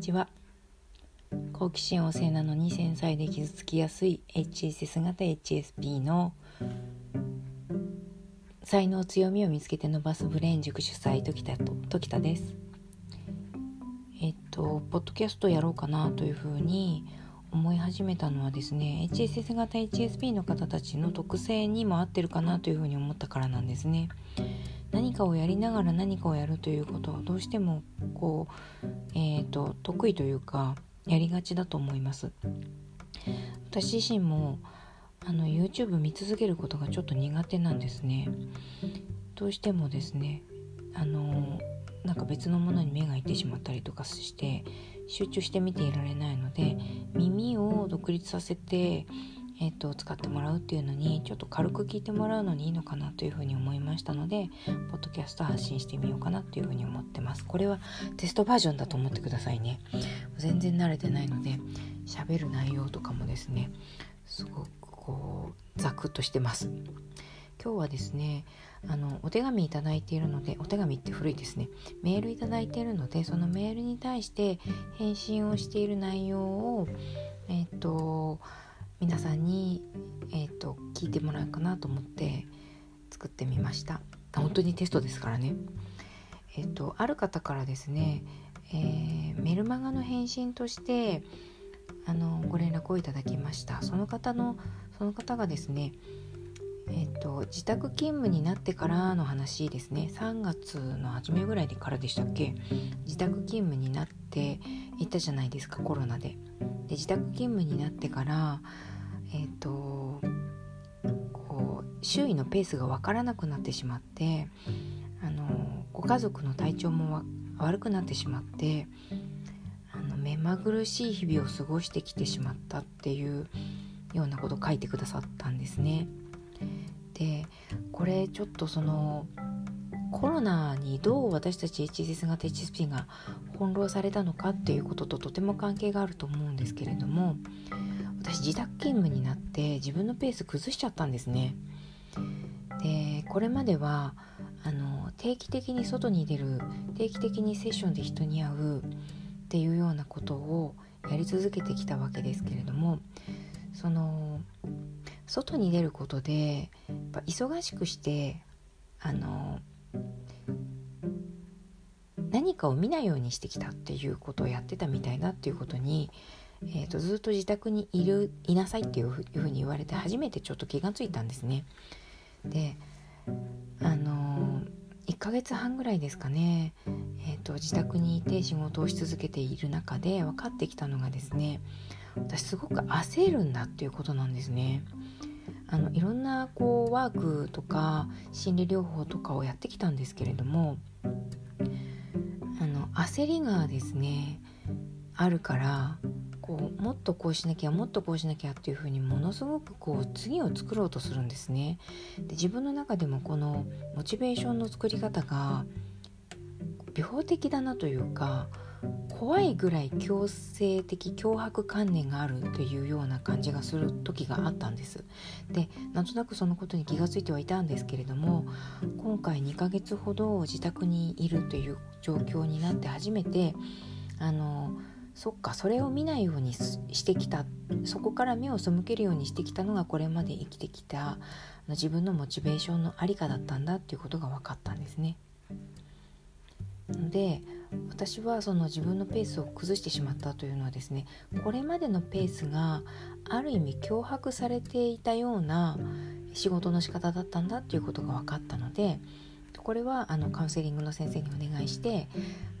にちは。好奇心旺盛なのに繊細で傷つきやすい HSS 型 HSP の才能強みを見つけて伸ばすブレーン塾主催時田と時田です。えっとポッドキャストやろうかなというふうに思い始めたのはですね HSS 型 HSP の方たちの特性にも合ってるかなというふうに思ったからなんですね。何かをやりながら何かをやるということはどうしてもこう、えーと、得意というかやりがちだと思います。私自身もあの YouTube 見続けることがちょっと苦手なんですね。どうしてもですねあのなんか別のものに目がいってしまったりとかして集中して見ていられないので耳を独立させてえーと、使ってもらうっていうのにちょっと軽く聞いてもらうのにいいのかなというふうに思いましたのでポッドキャスト発信してみようかなというふうに思ってます。これはテストバージョンだと思ってくださいね。全然慣れてないので喋る内容とかもですねすごくこうザクッとしてます。今日はですねあのお手紙いただいているのでお手紙って古いですね。メールいただいているのでそのメールに対して返信をしている内容をえっ、と皆さんに、えーと、聞いてもらうかなと思って作ってみました。本当にテストですからね。えっ、ー、とある方からですね、えー、メルマガの返信としてあのご連絡をいただきました。その方のその方がですねえーと、自宅勤務になってからの話ですね。3月の初めぐらいからでしたっけ？自宅勤務になっていったじゃないですかコロナで。で自宅勤務になってからえっ、ー、とこう周囲のペースが分からなくなってしまってあのご家族の体調も悪くなってしまってあの目まぐるしい日々を過ごしてきてしまったっていうようなことを書いてくださったんですね。でこれちょっとそのコロナにどう私たち HSS 型 HSP が翻弄されたのかっていうことととても関係があると思うんですけれども私自宅勤務になって自分のペース崩しちゃったんですね。でこれまではあの定期的に外に出る定期的にセッションで人に会うっていうようなことをやり続けてきたわけですけれどもその外に出ることでやっぱ忙しくしてあの何かを見ないようにしてきたっていうことをやってたみたいだっていうことにえーと、ずっと自宅にいるいなさいっていうふうに言われて初めてちょっと気がついたんですね。であのー、1ヶ月半ぐらいですかね、えーと、自宅にいて仕事をし続けている中で分かってきたのがですね私すごく焦るんだっていうことなんですね。あのいろんなこうワークとか心理療法とかをやってきたんですけれどもあの焦りがですねあるからこうもっとこうしなきゃもっとこうしなきゃっていうふうにものすごくこう次を作ろうとするんですね。で自分の中でもこのモチベーションの作り方が病的だなというか怖いぐらい強制的脅迫観念があるというような感じがする時があったんです。でなんとなくそのことに気が付いてはいたんですけれども今回2ヶ月ほど自宅にいるという状況になって初めてあのそっかそれを見ないようにしてきたそこから目を背けるようにしてきたのがこれまで生きてきた自分のモチベーションの在りかだったんだっていうことが分かったんですね。で私はその自分のペースを崩してしまったというのはですねこれまでのペースがある意味脅迫されていたような仕事の仕方だったんだっていうことが分かったのでこれはあのカウンセリングの先生にお願いして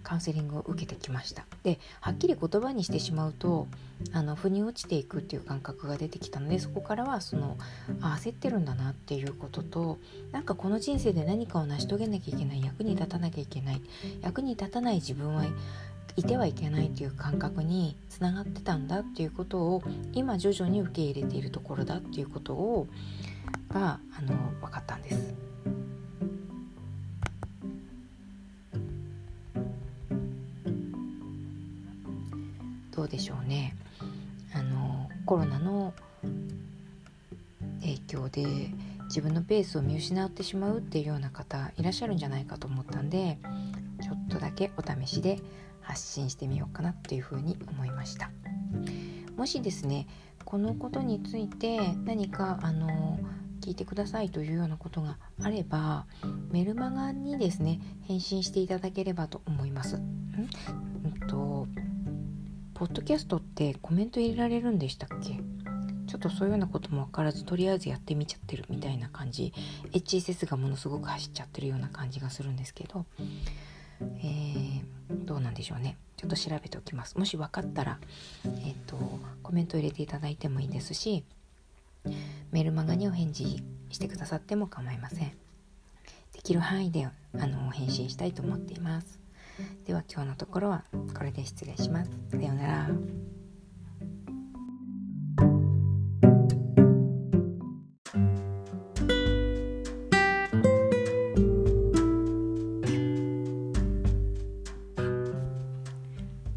カウンセリングを受けてきましたではっきり言葉にしてしまうとあの腑に落ちていくっていう感覚が出てきたのでそこからはそのあ焦ってるんだなっていうこととなんかこの人生で何かを成し遂げなきゃいけない役に立たなきゃいけない役に立たない自分はいてはいけないっていう感覚につながってたんだっていうことを今徐々に受け入れているところだっていうことをがあの分かったんです。どうでしょうね。あのコロナの影響で自分のペースを見失ってしまうっていうような方いらっしゃるんじゃないかと思ったんでちょっとだけお試しで発信してみようかなというふうに思いました。もしですねこのことについて何かあの聞いてくださいというようなことがあればメルマガにですね返信していただければと思います。ポッドキャストってコメント入れられるんでしたっけ？ちょっとそういうようなことも分からずとりあえずやってみちゃってるみたいな感じ。HSS がものすごく走っちゃってるような感じがするんですけど、えー、どうなんでしょうね。ちょっと調べておきます。もし分かったら、えーと、コメント入れていただいてもいいですしメールマガにお返事してくださっても構いません。できる範囲であの返信したいと思っています。では今日のところはこれで失礼します。さようなら。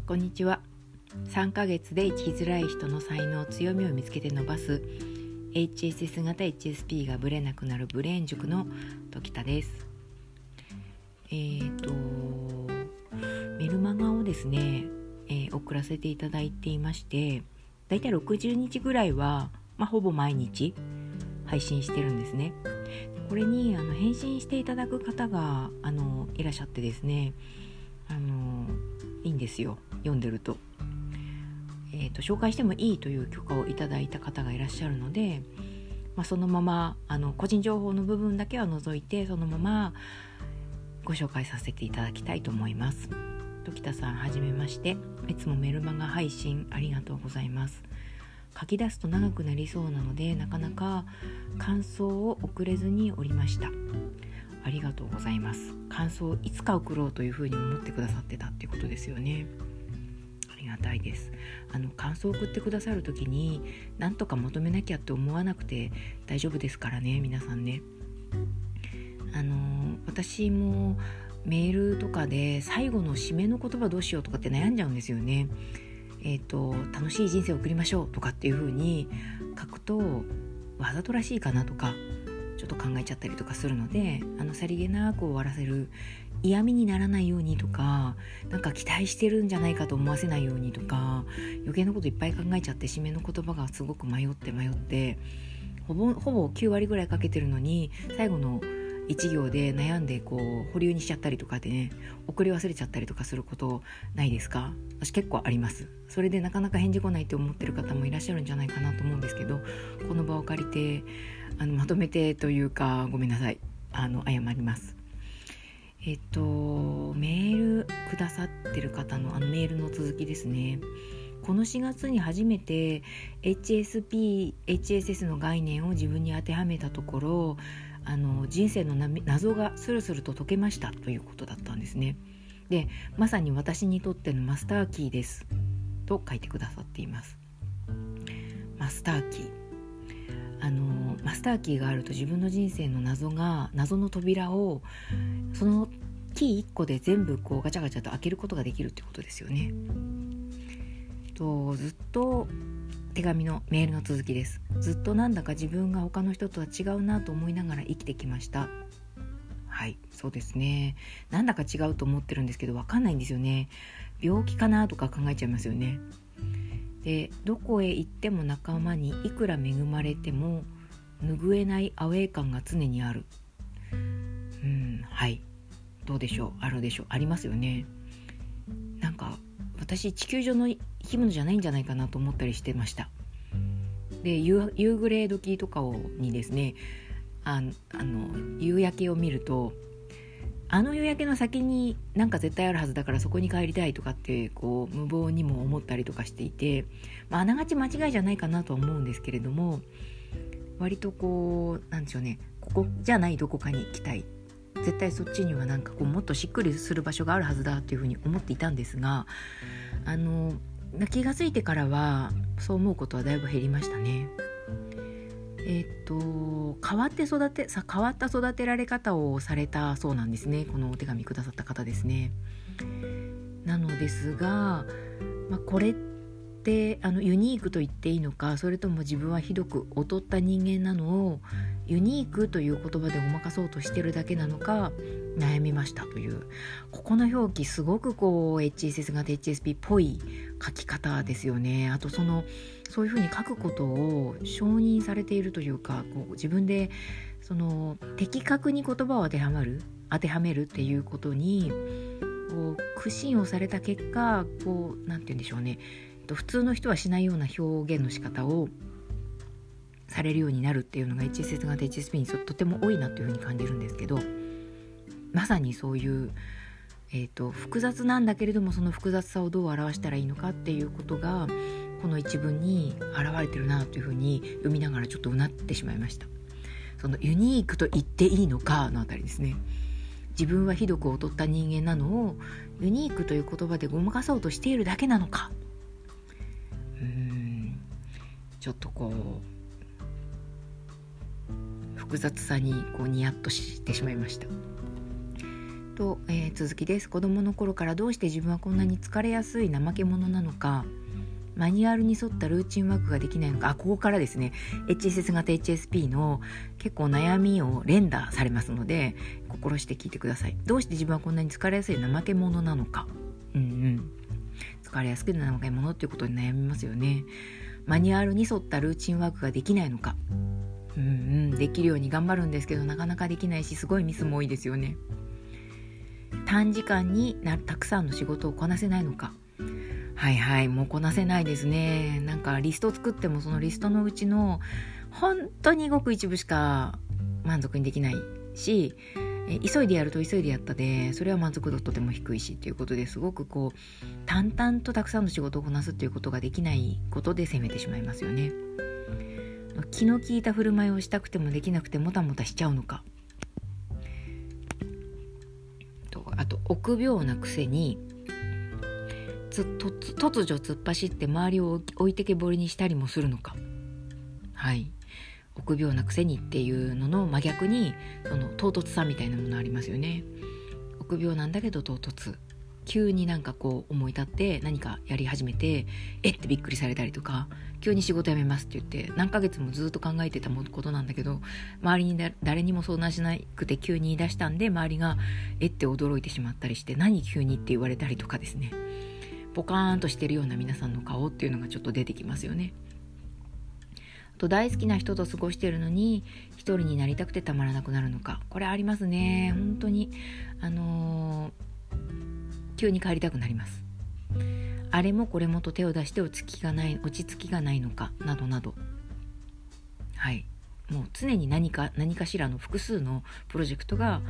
こんにちは。3ヶ月で生きづらい人の才能強みを見つけて伸ばす HSS 型 HSP がブレなくなるブレーン塾の時田です。えーとメルマガをですね、えー、送らせていただいていましてだいたい60日ぐらいは、まあ、ほぼ毎日配信してるんですね。これにあの返信していただく方があのいらっしゃってですねあのいいんですよ。読んでると,、えーと、紹介してもいいという許可をいただいた方がいらっしゃるので、まあ、そのままあの個人情報の部分だけは除いてそのままご紹介させていただきたいと思います。時田さんはじめまして。いつもメルマガ配信ありがとうございます。書き出すと長くなりそうなのでなかなか感想を送れずにおりました。ありがとうございます。感想をいつか送ろうというふうに思ってくださってたっていうことですよね。ありがたいです。あの感想を送ってくださる時に何とか求めなきゃって思わなくて大丈夫ですからね皆さんね。あの私もメールとかで最後の締めの言葉どうしようとかって悩んじゃうんですよね。えーと、楽しい人生を送りましょうとかっていう風に書くとわざとらしいかなとかちょっと考えちゃったりとかするのであのさりげなく終わらせる嫌味にならないようにとかなんか期待してるんじゃないかと思わせないようにとか余計なこといっぱい考えちゃって締めの言葉がすごく迷って迷ってほぼほぼ9割ぐらいかけてるのに最後の1行で悩んでこう保留にしちゃったりとかでね送り忘れちゃったりとかすることないですか？私結構あります。それでなかなか返事来ないって思ってる方もいらっしゃるんじゃないかなと思うんですけどこの場を借りてあのまとめてというかごめんなさい。あの謝ります。えっとメールくださってる方のあのメールの続きですね。この4月に初めて HSP、HSS の概念を自分に当てはめたところあの人生の謎がスルスルと解けましたということだったんですね。でまさに私にとってのマスターキーですと書いてくださっています。マスターキーあのマスターキーがあると自分の人生の謎が謎の扉をそのキー1個で全部こうガチャガチャと開けることができるってことですよね。とずっと手紙のメールの続きです。ずっとなんだか自分が他の人とは違うなと思いながら生きてきました。はいそうですね。なんだか違うと思ってるんですけど分かんないんですよね。病気かなとか考えちゃいますよね。でどこへ行っても仲間にいくら恵まれても拭えないアウェー感が常にある。うんはい。どうでしょう？あるでしょう？ありますよね。なんか私地球上の生き物じゃないんじゃないかなと思ったりしてました。で夕暮れ時とかをにですねああの夕焼けを見るとあの夕焼けの先になんか絶対あるはずだからそこに帰りたいとかってこう無謀にも思ったりとかしていて、まあ、ながち間違いじゃないかなとは思うんですけれども割とこうなんでしょうねここじゃないどこかに行きたい。絶対そっちにはなんかこうもっとしっくりする場所があるはずだっていうふうに思っていたんですがあの気が付いてからはそう思うことはだいぶ減りましたね。えっと変わって育てさ変わった育てられ方をされたそうなんですねこのお手紙くださった方ですね。なのですが、まあ、これってあのユニークと言っていいのかそれとも自分はひどく劣った人間なのをユニークという言葉でごまかそうとしてるだけなのか悩みましたという。ここの表記すごくこう HSS 型 HSP っぽい書き方ですよね。あとそのそういうふうに書くことを承認されているというかこう自分でその的確に言葉を当てはまる当てはめるっていうことにこう苦心をされた結果こう何て言うんでしょうね。と普通の人はしないような表現の仕方をされるようになるっていうのが HSS 型 HSP にとても多いなというふうに感じるんですけどまさにそういう、えーと、複雑なんだけれどもその複雑さをどう表したらいいのかっていうことがこの一文に現れてるなというふうに読みながらちょっとうなってしまいました。そのユニークと言っていいのかのあたりですね。自分はひどく劣った人間なのをユニークという言葉でごまかそうとしているだけなのかちょっとこう複雑さにこうニヤッとしてしまいました。と、えー、続きです。子供の頃からどうして自分はこんなに疲れやすい怠け者なのか。マニュアルに沿ったルーチンワークができないのか。あここからですね。HSS 型 HSP の結構悩みを連打されますので心して聞いてください。どうして自分はこんなに疲れやすい怠け者なのか。うんうん。疲れやすく怠け者っていうことに悩みますよね。マニュアルに沿ったルーチンワークができないのか。うんうん。できるように頑張るんですけどなかなかできないしすごいミスも多いですよね。短時間になたくさんの仕事をこなせないのか。はいはい。もうこなせないですね。なんかリスト作ってもそのリストのうちの本当にごく一部しか満足にできないしえ急いでやると急いでやったでそれは満足度とても低いしっていうことですごくこう淡々とたくさんの仕事をこなすっていうことができないことで責めてしまいますよね。気の利いた振る舞いをしたくてもできなくてもたもたしちゃうのか。とあと臆病なくせに突如突っ走って周りを置いてけぼりにしたりもするのか。はい。臆病なくせにっていうのの真逆にその唐突さみたいなものありますよね。臆病なんだけど唐突。急になんかこう思い立って何かやり始めてえってびっくりされたりとか急に仕事辞めますって言って何ヶ月もずっと考えてたことなんだけど周りに誰にも相談しなくて急に言い出したんで周りがえって驚いてしまったりして何急にって言われたりとかですね。ポカーンとしてるような皆さんの顔っていうのがちょっと出てきますよね。と大好きな人と過ごしてるのに一人になりたくてたまらなくなるのか。これありますね。本当に。あのー、急に帰りたくなります。あれもこれもと手を出して落ち着きがない落ち着きがないのかなどなど。はい。もう常に何か何かしらの複数のプロジェクトが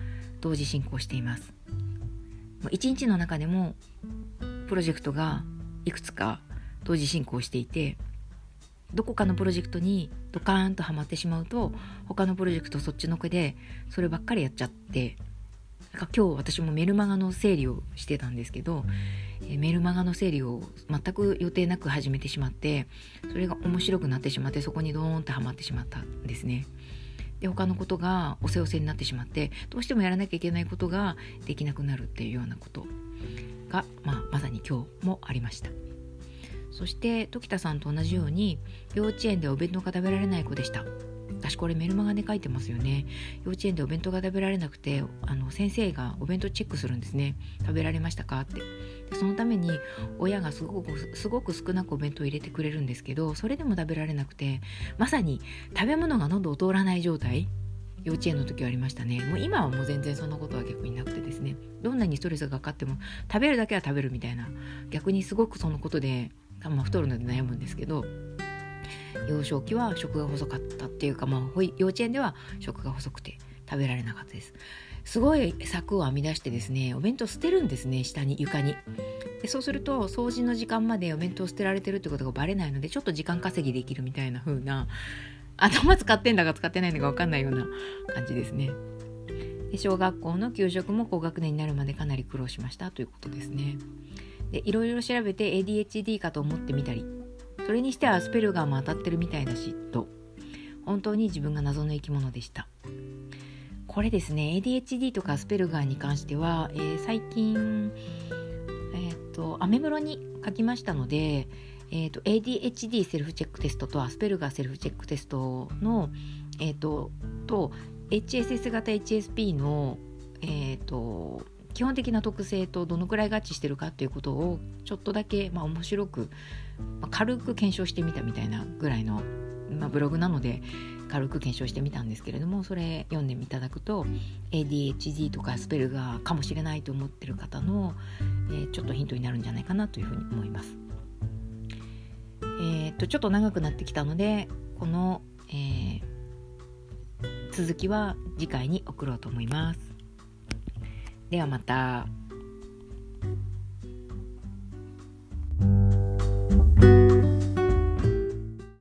同時進行しています。一日の中でもプロジェクトがいくつか同時進行していてどこかのプロジェクトにドカーンとはまってしまうと他のプロジェクトそっちのけでそればっかりやっちゃって今日私もメルマガの整理をしてたんですけど、えメルマガの整理を全く予定なく始めてしまってそれが面白くなってしまってそこにドーンってはまってしまったんですね。で他のことがおせおせになってしまってどうしてもやらなきゃいけないことができなくなるっていうようなことが、まあ、まさに今日もありましたそして時田さんと同じように幼稚園でお弁当が食べられない子でした。私これメルマガで書いてますよね。幼稚園でお弁当が食べられなくてあの先生がお弁当チェックするんですね。食べられましたかって。でそのために親がすごくすごく少なくお弁当を入れてくれるんですけどそれでも食べられなくてまさに食べ物が喉を通らない状態幼稚園の時はありましたね。もう今はもう全然そんなことは逆になくてですね。どんなにストレスがかかっても食べるだけは食べるみたいな逆にすごくそのことで、まあ、太るので悩むんですけど幼少期は食が細かったっていうか、まあ、幼稚園では食が細くて食べられなかったですすごい柵を編み出してですねお弁当捨てるんですね下に床にでそうすると掃除の時間までお弁当捨てられてるってことがバレないのでちょっと時間稼ぎできるみたいな風な頭使ってんだか使ってないのか分かんないような感じですね。で小学校の給食も高学年になるまでかなり苦労しましたということですね。でいろいろ調べて ADHD かと思ってみたりそれにしてはアスペルガーも当たってるみたいだしと本当に自分が謎の生き物でした。これですね ADHD とかアスペルガーに関しては、えー、最近えっ、とアメブロに書きましたのでえーと、ADHD セルフチェックテストとアスペルガーセルフチェックテストの、えーと、と HSS 型 HSP の、えーと、基本的な特性とどのくらい合致してるかっていうことをちょっとだけ、まあ、面白く、まあ、軽く検証してみたみたいなぐらいの、まあ、ブログなので軽く検証してみたんですけれどもそれ読んでいただくと ADHD とかスペルガーかもしれないと思ってる方の、えー、ちょっとヒントになるんじゃないかなというふうに思います。えー、っとちょっと長くなってきたのでこの、えー、続きは次回に送ろうと思います。ではまた。